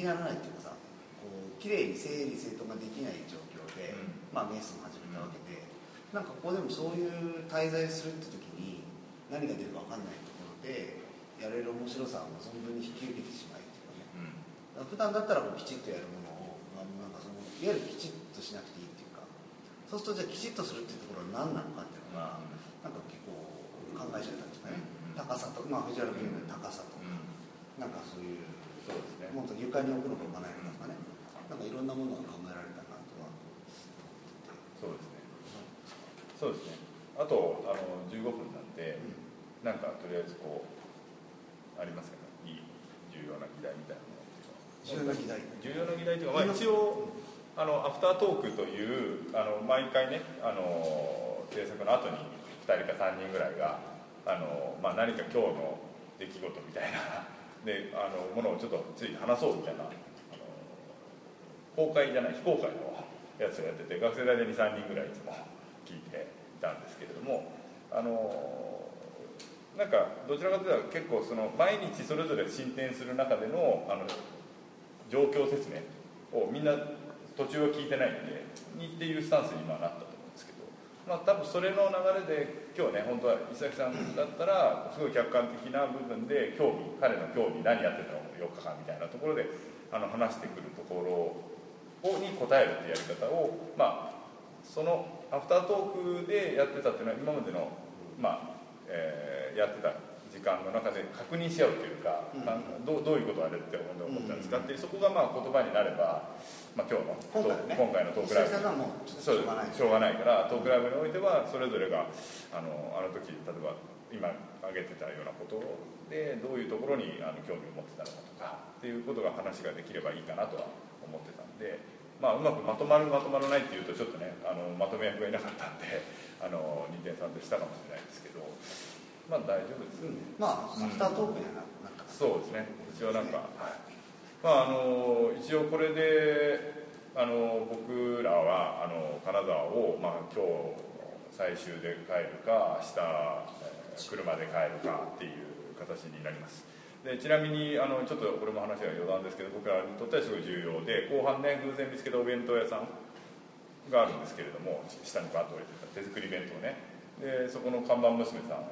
きならないっていうかさこう綺麗に整理整頓ができない状況で、うん。まあメイスも始めたわけで、なんかここでもそういう滞在するって時に何が出るか分かんないところでやれる面白さを存分に引き受けてしまいっていうかね。うん。普段だったらこうきちっとやるものを、まあ、なんかそのいわゆるきちっとしなくていいっていうかそうするとじゃあきちっとするっていうところは何なのかっていうのが、なんか結構考えちゃったんですかね、うん。高さとまあ藤原君の高さとか、うん。なんかそういうそうですね。もっと床に置くのか置かないのかとかね、なんかいろんなものが考えられたなとはそうですね。そうですね。あとあの15分なんで、なんかとりあえずこうありますか？ねいい重要な議題みたいなものっていうのは重要な議題。重要な議題というか、まあ、一応あのアフタートークというあの毎回ねあの制作の後に2人か3人ぐらいがあの、まあ、何か今日の出来事みたいなであのものをちょっとつい話そうみたいなあの公開じゃない非公開のやつをやってて学生大で23人ぐらいいつも聞いていたんですけれどもあのなんかどちらかというと結構その毎日それぞれ進展する中でのあの状況説明をみんな途中は聞いてないんでにっていうスタンスに今なった。まあ多分それの流れで今日ね本当は伊崎さんだったらすごい客観的な部分で興味彼の興味何やってたの4日間みたいなところであの話してくるところをに答えるっていうやり方をまあそのアフタートークでやってたっていうのは今までのまあ、えーやってた時間の中で確認し合うというか、うん。どうどういうことあれって思ったんです。かっていうそこがまあ言葉になれば、まあ、今日の今回はね。今回のトークライブ。しょうがないしょうがないからトークライブにおいてはそれぞれがあのあの時例えば今挙げてたようなことでどういうところにあの興味を持ってたのかとかっていうことが話ができればいいかなとは思ってたんで、まあ、うまくまとまるまとまらないっていうとちょっとねあのまとめ役がいなかったんであの2点3点したかもしれないですけどまあ大丈夫ですよね。まあアフタートークにはなそうですね。一応なんか、はい。まああの一応これであの僕らはあの金沢を、まあ、今日最終で帰るか明日、えー車で帰るかっていう形になります。でちなみにあのちょっとこれも話は余談ですけど僕らにとってはすごい重要で後半ね偶然見つけたお弁当屋さんがあるんですけれども下にバッと置いてた手作り弁当ね。でそこの看板娘さん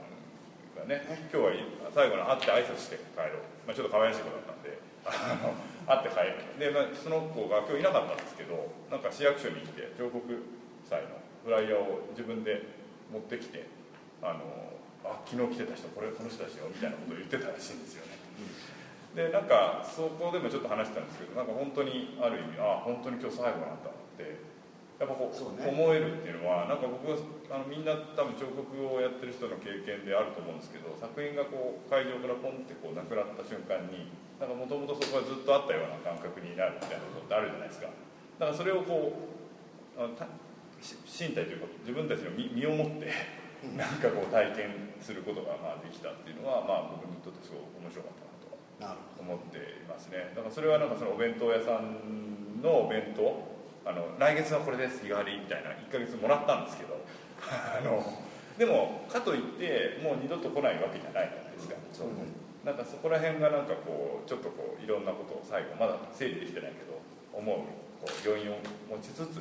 がね今日は最後の会って挨拶して帰ろう、まあ、ちょっと可愛らしい子だったんであの会って帰る。で、まあ、その子が今日いなかったんですけどなんか市役所に行って彫刻祭のフライヤーを自分で持ってきてあのあ昨日来てた人これこの人たちよみたいなことを言ってたらしいんですよね。でなんかそこでもちょっと話してたんですけどなんか本当にある意味あ本当に今日最後なんだってやっぱこうね思えるっていうのはなんか僕はあのみんな多分彫刻をやってる人の経験であると思うんですけど作品がこう会場からポンってこうなくなった瞬間になんかもともとそこがずっとあったような感覚になるみたいなことってあるじゃないですか。だからそれをこうあのた身体というか自分たちの身身をもってなんかこう体験することがまあできたっていうのはまあ僕にとってすごく面白かったなとは思っていますね。だからそれはなんかそのお弁当屋さんのお弁当あの来月はこれです日替わりみたいな1ヶ月もらったんですけど あのでもかといってもう二度と来ないわけじゃないじゃないですか。うね。なんかそこら辺がなんかこうちょっとこういろんなことを最後まだ整理できてないけど思うこう余韻を持ちつつ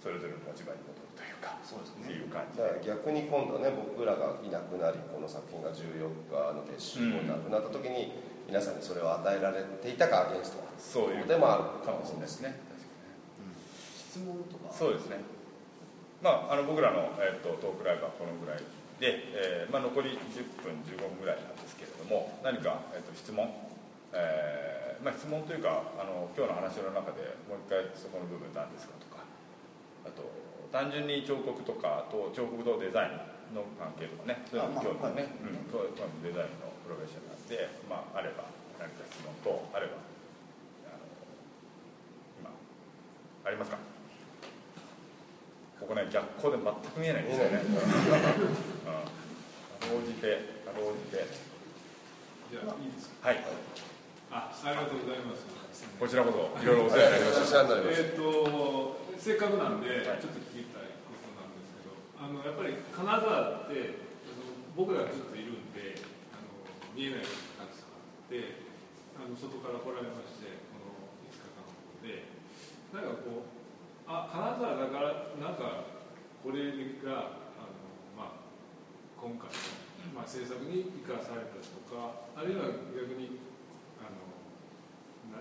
それぞれの持ち場に戻るというかそうですっていねう感じ逆に今度はね僕らがいなくなりこの作品が14日の月収もなくなった時に、皆さんにそれを与えられていたかアゲンストは。そういうでもあるかもしれない。ですね質問とか。そうですね。まああの僕らの、えー、とトークライブはこのぐらいで、えーまあ、残り10分15分ぐらいなんですけれども何か、えー、と質問、えーまあ、質問というかあの今日の話の中でもう一回そこの部分何ですかとかあと単純に彫刻とかあと彫刻とデザインの関係とかねそういうのあまあ興味ね、はい。うん、デザインのプロフェッショナルで、まあ、あれば何か質問とあればあの今ありますか？ここね逆光で全く見えないんですよね。うん、かろうじて、かろうじて。じゃあいいですか？はい、あ、ありがとうございます。こちらこそ、いろいろお世話になりましお世話になりましえっ、とせっかくなんで、はいちょっと聞きたいことなんですけど、あのやっぱり金沢ってあの僕らがずっといる見えない格差があってあの外から来られましてこの5日間でなんかこうあ金沢だからなんかこれがあの、まあ、今回の、まあ、政策に生かされたとかあるいは逆にあのな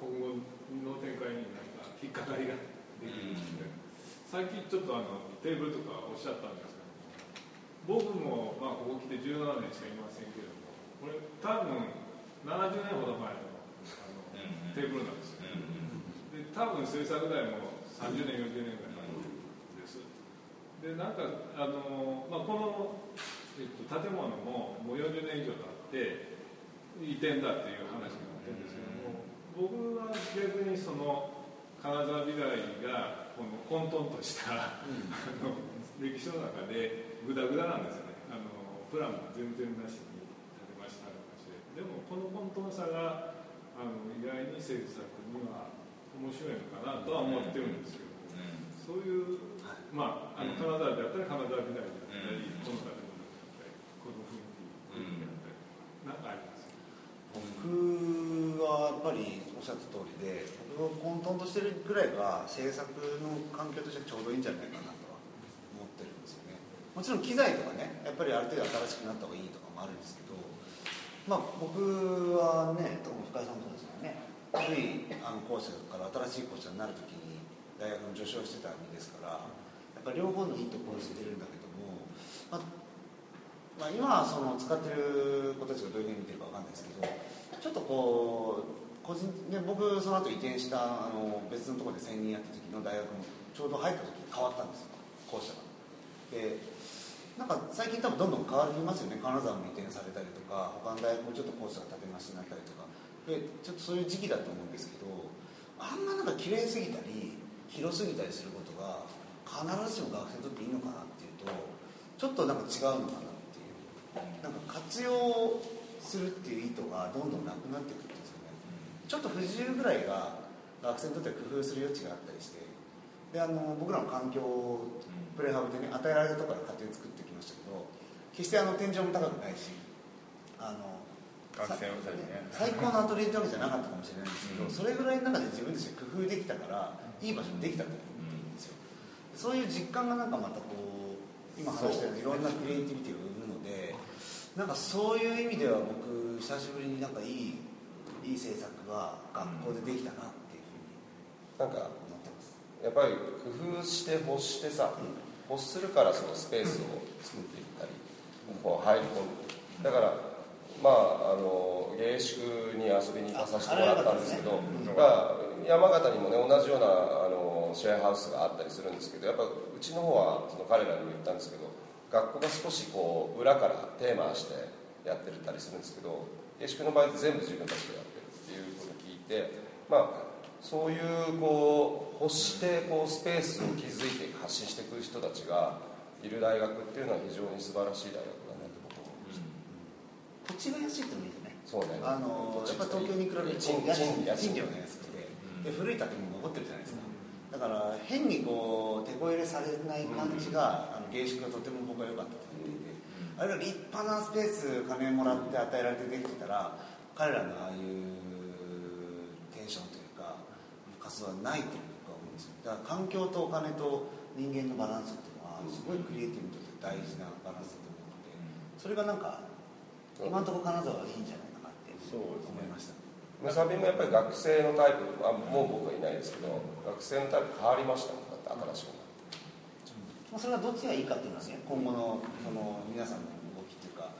今後の展開に何か引っかかりができるんですね、さっきちょっとあのテーブルとかおっしゃったんですけど僕も、まあ、ここ来て17年しかいませんけれどもこれ多分70年ほど前のあのテーブルなんですよ。で多分制作代も30年40年ぐらい前です。でなんかあの、まあ、この、えっと、建物ももう40年以上経って移転だっていう話があってるんですけども僕は逆にその金沢美大がこの混沌とした、あの歴史の中でグダグダなんですよね。あのプランも全然なしに建てましたとかしてでもこの混沌さがあの意外に制作には面白いのかなとは思ってるんですけど、そういう、まあ、あの金沢であったり金沢美大であったり、この建物であったりこの雰囲気であったり、なんかあります。僕はやっぱりおっしゃった通りで僕が混沌としてるぐらいが制作の環境としてちょうどいいんじゃないかなとは思ってるんですよね。もちろん機材とかねやっぱりある程度新しくなった方がいいとかもあるんですけどまあ僕はね特に深井さんもそうですよね古いあの校舎から新しい校舎になるときに大学の助手をしてた身ですからやっぱり両方のいいところを知ってるんだけども、まあまあ、今はその使ってる子たちがどういうふうに見てるかわかんないですけどちょっとこう個人で僕その後移転したあの別のところで専任やった時の大学もちょうど入った時に変わったんですよ校舎が。でなんか最近多分どんどん変わりますよね金沢も移転されたりとか他の大学もちょっと校舎が建て増しになったりとかでちょっとそういう時期だと思うんですけどあんまなんか綺麗すぎたり広すぎたりすることが必ずしも学生にとっていいのかなっていうとちょっとなんか違うのかなっていう。なんか活用するっていう意図がどんどんなくなってくるんですよね。ちょっと不自由ぐらいが学生にとっては工夫する余地があったりしてであの僕らの環境をプレハブでね与えられたところから勝手に作ってきましたけど決してあの天井も高くないしあの最高のアトリエってわけじゃなかったかもしれないんですけど、うん。それぐらいの中で自分たちで工夫できたからいい場所にできたと思うんですよ、そういう実感がなんかまたこう今話したようにいろんなクリエイティビティを生むのでなんかそういう意味では僕久しぶりになんかいいいい制作が学校でできたなっていうふうになんか思ってます、やっぱり工夫して欲してさ欲するからそのスペースを作っていったりこう入り込んでだからまああの芸宿に遊びに行かさせてもらったんですけどあまあ山形にもね同じようなあのシェアハウスがあったりするんですけどやっぱうちの方はその彼らにも言ったんですけど学校が少しこう裏からテーマしてやってるたりするんですけど芸宿の場合全部自分たちでやってるっていうことを聞いてまあそういうこう欲してこうスペースを築いて発信してくる人たちがいる大学っていうのは非常に素晴らしい大学だなと土地が安いってのもいい。よねそうね。あのやっぱ東京に比べて賃料が安くてで。古い建物残ってるじゃないですか。だから変にこう手こ入れされない感じが、あの芸宿がとても僕は良かったと思っていて、あれが立派なスペース金もらって与えられてできてたら彼らのああいうテンションというか活動はないと僕は思うんですよ。だから環境とお金と人間のバランスっていうのはすごいクリエイティブにとって大事なバランスだと思うのでそれがなんか今のところ金沢はいいんじゃないかなって思いましたムサビもやっぱり学生のタイプあもう僕はいないですけど学生のタイプ変わりました？もんだって新しくなってまあそれがどっちがいいかっていうのはね。今後のその皆さんの動きっていうか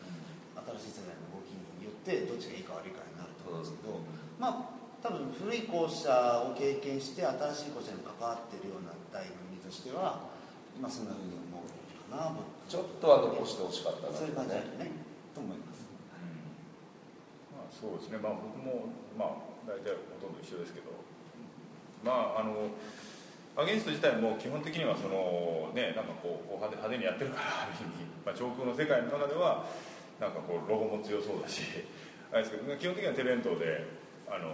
新しい世代の動きによってどっちがいいか悪いかになると思うんですけど、まあ多分古い校舎を経験して新しい校舎に関わってるような大組としてはまあそんなふうに思うかな僕。ちょっとは残してほしかったなそういう感じだねよねと思いますまあ、そうですね、まあ、僕も、まあ、大体ほとんど一緒ですけど、まあ、あのアゲンスト自体も基本的にはその、ね、なんかこう派手にやってるからある意味、まあ、上空の世界の中ではなんかこうロゴも強そうだしあれですけど基本的にはテレントであの、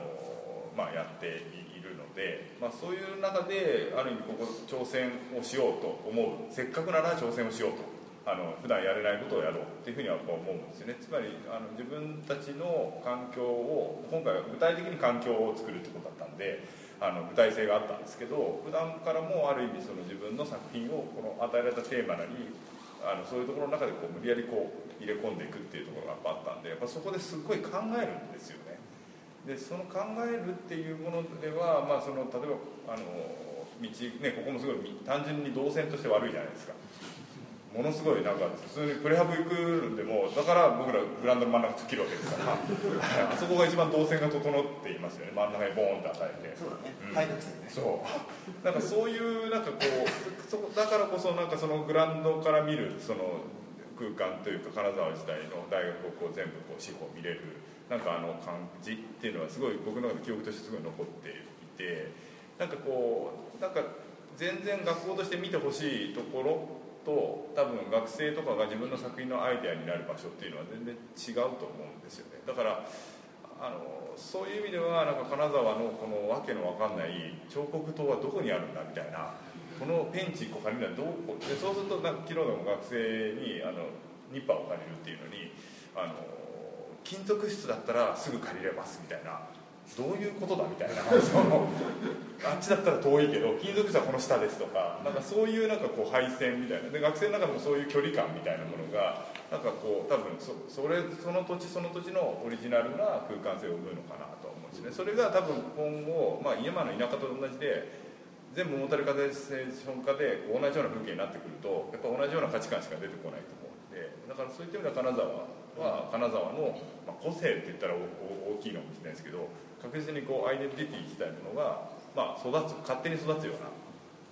まあ、やっているので、まあ、そういう中である意味ここ挑戦をしようと思う。せっかくなら挑戦をしようと。あの普段やれないことをやろうっていうふうには思うんですよね。つまりあの自分たちの環境を今回は具体的に環境を作るってことだったんであの具体性があったんですけど普段からもある意味その自分の作品をこの与えられたテーマなりあのそういうところの中でこう無理やりこう入れ込んでいくっていうところがやっぱあったんでやっぱそこですごい考えるんですよね。でその考えるっていうものでは、まあ、その例えばあの道ねここもすごい単純に動線として悪いじゃないですか。ものすごいなんか普通にプレハブ行くんでもだから僕らグラウンドの真ん中突っ切るわけですから。あそこが一番動線が整っていますよね。真ん中にボーンと与えて。そうだね。うん。開拓線ね。そう。なんかそういうなんかこうそこだからこそなんかそのグラウンドから見るその空間というか金沢時代の大学をこう全部こう四方見れる。なんかあの感じっていうのはすごい僕の中で記憶としてすごい残っていてなんかこうなんか全然学校として見てほしいところと多分学生とかが自分の作品のアイデアになる場所っていうのは全然違うと思うんですよね。だからあのそういう意味ではなんか金沢のこのわけのわかんない彫刻刀はどこにあるんだみたいなこのペンチ1個借りるのはどこでそうするとなんか昨日でも学生にあのニッパーを借りるっていうのにあの金属質だったらすぐ借りれますみたいなどういうことだみたいなあっちだったら遠いけど金属質はこの下ですとかなんかそういうなんかこう配線みたいなで学生の中でもそういう距離感みたいなものがなんかこう多分そそれその土地その土地のオリジナルな空間性を生むのかなと思うんですね。それが多分今後、まあ、今の田舎と同じで全部モータルカデーション化で同じような風景になってくるとやっぱ同じような価値観しか出てこないと思うんでだからそういった意味では金沢は金沢の、まあ、個性って言ったら大きいのかもしれないですけど確実にこうアイデンティティ自体のものが、まあ、育つ勝手に育つような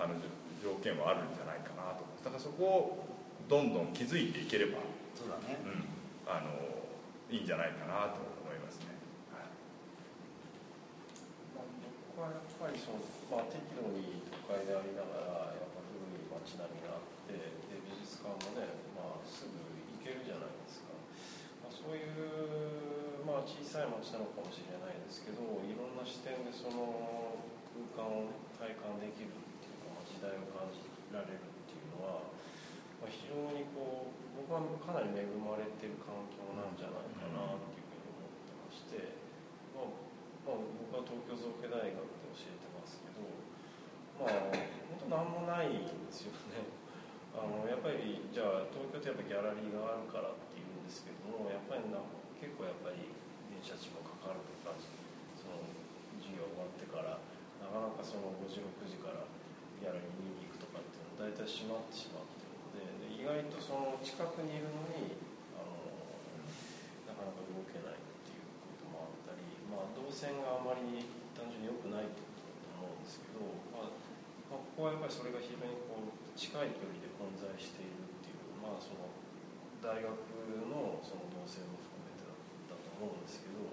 あの条件はあるんじゃないかなと。だからそこをどんどん気づいていければ、そうだね。うん、あのいいんじゃないかなと思いますね、はい。まあ僕はやっぱりその、まあ、適度に都会でありながらやっぱ古い街並みがあってで美術館もね、まあ、すぐ行けるじゃないですか、まあ、そういう、まあ、小さい街なのかもしれないですけどいろんな視点でその空間を、ね、体感できるっていうか、まあ、時代を感じられるっていうのは、まあ、非常にこう僕はかなり恵まれてる環境なんじゃないかなっていうふうに思ってまして。まあまあ、僕は東京造形大学で教えてますけど、まあ、本当なんもないんですよね。あのやっぱりじゃあ東京ってやっぱギャラリーがあるからっていうんですけどもやっぱり結構やっぱり電車賃もかかるとかその授業終わってからなかなかその5時6時からギャラリー見に行くとかっていうの大体閉まってしまってるので意外とその近くにいるのにあのなかなか動けないっていうこともあったり、まあ、動線があまり単純に良くないってことだと思うんですけど、まあまあ、ここはやっぱりそれが非常にこう近い距離で混在しているっていう、まあ、その大学のその動線も思うんですけど、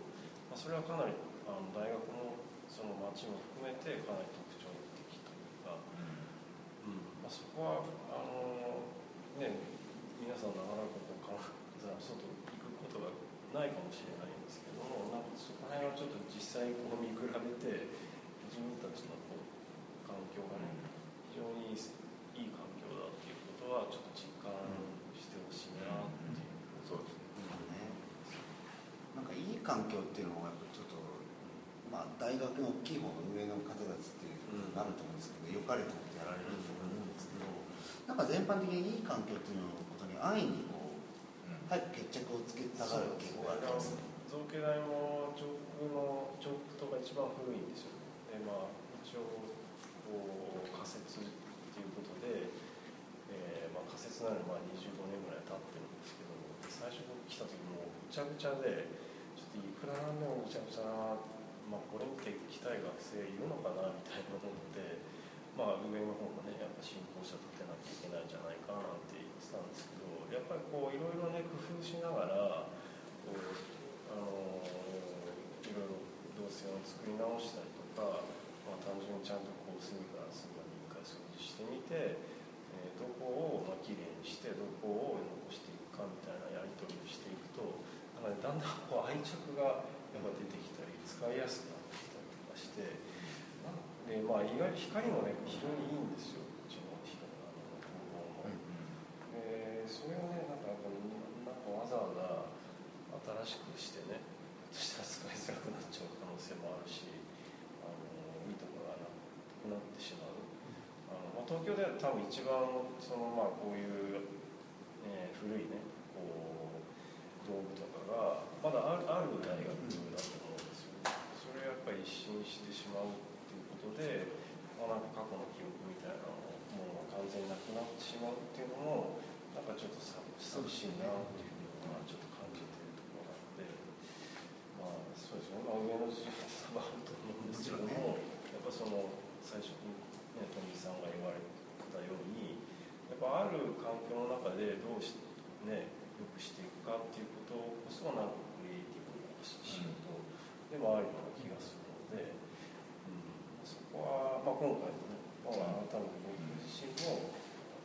まあ、それはかなりあの大学のその街も含めてかなり特徴的というか、うん。まあ、そこはあの、ね、皆さんなかなかこう金沢の外行くことがないかもしれないんですけどもなんかそこら辺はちょっと実際こう見比べて自分たちのこう環境がね非常にいいいい環境だっていうことはちょっと実感してほしいなっていう。そうですねねなんかいい環境っていうのはやっぱちょっとまあ大学の大きい方の上の方たちっていうことになると思うんですけど、良かれと思ってやられると思うんですけどなんか全般的にいい環境っていうのことに安易にこう早く決着をつけたがる傾向があったんですね造形大も彫刻の彫刻とが一番古いんですよでまあ一応こう仮説っていうことで、えーまあ、仮説なのにまあ25年ぐらい経ってるんですけど最初僕来た時もうぐちゃぐちゃでといくらなんでもぐちゃぐちゃな、まあ、これ見て来たい学生いるのかなみたいな思って、まあ、上の方もねやっぱ新校舎建てなきゃいけないんじゃないかなって言ってたんですけどやっぱりこういろいろね工夫しながらこうあのいろいろ動線を作り直したりとか、まあ、単純にちゃんとこう隅から隅まで一回掃除してみて、えーどこをまあ綺麗にしてどこを残していくかみたいなやり取りをしていくとなんかねだんだんこう愛着がやっぱ出てきたり使いやすくなってきたりとかしてなんで、まあ、意外と光もね非常にいいんですよ。うちの光あの工房も。えーそれわざわざ新しくしてねそしたら使いづらくなっちゃう可能性もあるしあのいいところがなくなってしまう。あの、まあ、東京では多分一番そのまあこういう、ね、古いねこう道具とかがまだあるある大学だと思うんですよそれをやっぱり一新してしまうっていうことで、まあ、なんか過去の記憶みたいなのもう完全になくなってしまうっていうのもなんかちょっと寂寂しいなっていうのはちょっと感じてるところがあってまあそうですね、まあ、上の人はあると思うんですけども、やっぱその最初に、ね、富井さんが言われたようにやっぱある環境の中でどうしね良くしていくかっていうことこそなんかクリエイティブな仕事でもあるような気がするので、うん、そこは、まあ、今回のね、まあ、改めて僕自身も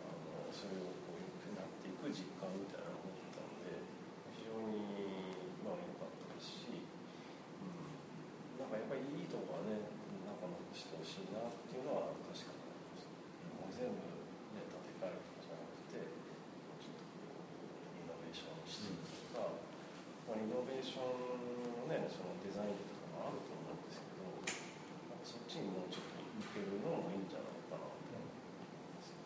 あのそれをこう良くなっていく実感みたいなのを持ったので非常にまあ良かったですし、うん、なんかやっぱりいいとこはねなんか残してほしいなっていうのは確かにあります。全部ね建て替えるとかじゃなくてちょっとこうリノベーションしていくとか、まあ、リノベーションのねそのデザインとかもあると思うんですけどなんかそっちにもうちょっと向けるのもいいんじゃないかなと思います。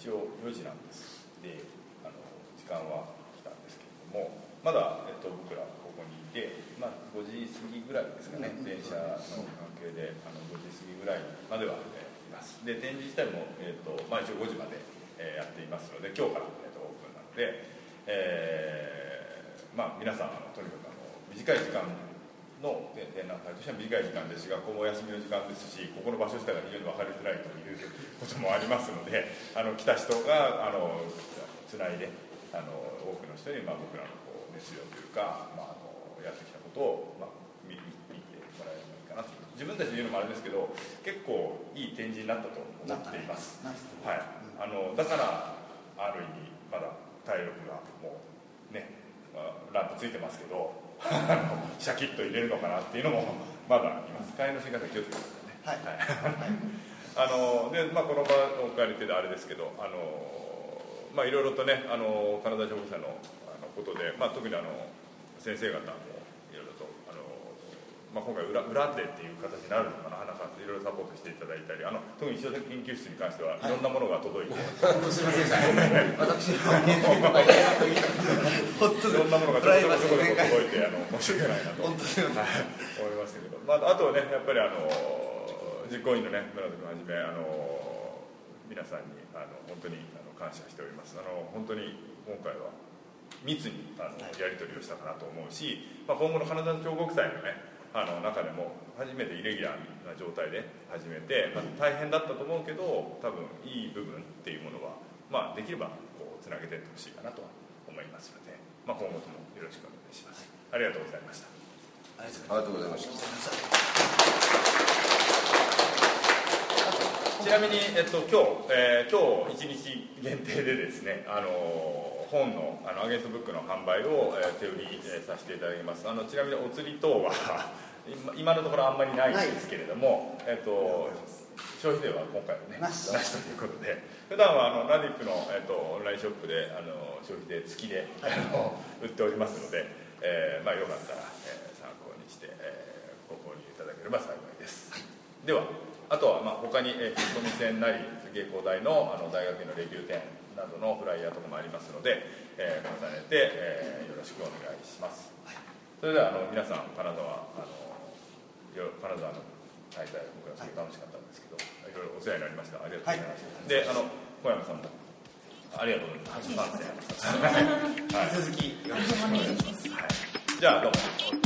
一応4時なんです。であの時間は来たんですけれどもまだ、えっと、僕らここにいて、まあ、5時過ぎぐらいですかね、電車の関係であの5時過ぎぐらいまでは、えーいます。で展示自体も、えっとまあ、一応5時まで、えーやっていますので今日から、えっと、オープンなので、えーまあ、皆さんあのとにかくあの短い時間の展展覧会としては短い時間ですがここもお休みの時間ですしここの場所自体が非常に分かりづらいということもありますのであの来た人があのつないであの多くの人に、まあ、僕らのこう熱量というか、まあ、あのやってきたことを、まあ、見見見てもらえればいいかなと自分たちで言うのもあれですけど結構いい展示になったと思っています。はい、あのだからある意味まだ体力がもうね、まあ、ランプついてますけど シャキッと入れるのかなっていうのもまだいます。帰りの新幹線気をつけてくださいね。はい。あので、まあ、この場をお借りてであれですけどあのまあいろいろとねあの金沢消防車のあのことで、まあ、特にあの先生方もいろいろとあの、まあ、今回裏裏でっていう形になるのかなサポートしていただいたりあの特に一緒研究室に関してはい。ろんなものが届いて、本当すみません私いろんなものがちょこちょこ届いてあの申し訳ないなと思いましたけど、まあ、あとはねやっぱりあの実行委員のね村田君はじめあの皆さんにあの本当にあの感謝しております。あの本当に今回は密にあのやり取りをしたかなと思うし、まあ、今後の金沢彫刻祭のねあの中でも初めてイレギュラーな状態で始めて、まあ、大変だったと思うけど多分いい部分っていうものは、まあ、できればこうつなげていってほしいかなとは思いますので、まあ、今後ともよろしくお願いします。ありがとうございました。ありがとうございました。ちなみに、えっと、今日、えー今日一日限定でですね、あの本のあのアゲンストブックの販売を、えー手売り、えーさせていただきます。あのちなみにお釣り等は 今今のところあんまりないんですけれども、えっと消費税は今回はねなし。ということで。普段はあのラディップの、えっと、オンラインショップであの消費税付きで、あの売っておりますので、えーまあ、よかったら、えー参考にして、えーご購入いただければ幸いです。ではあとはまあ他に、えー、富線なり芸工大のあの大学院のレビュー展などのフライヤーとかもありますので、えー重ねて、えーよろしくお願いします。それではあの皆さん金沢あのよ金沢の滞在僕はすごい楽しかったんですけど、い、ろいろお世話になりました。ありがとうございました、であの小山さんもありがとうございます。はい続きよろしくお願いします。はい。じゃあどうも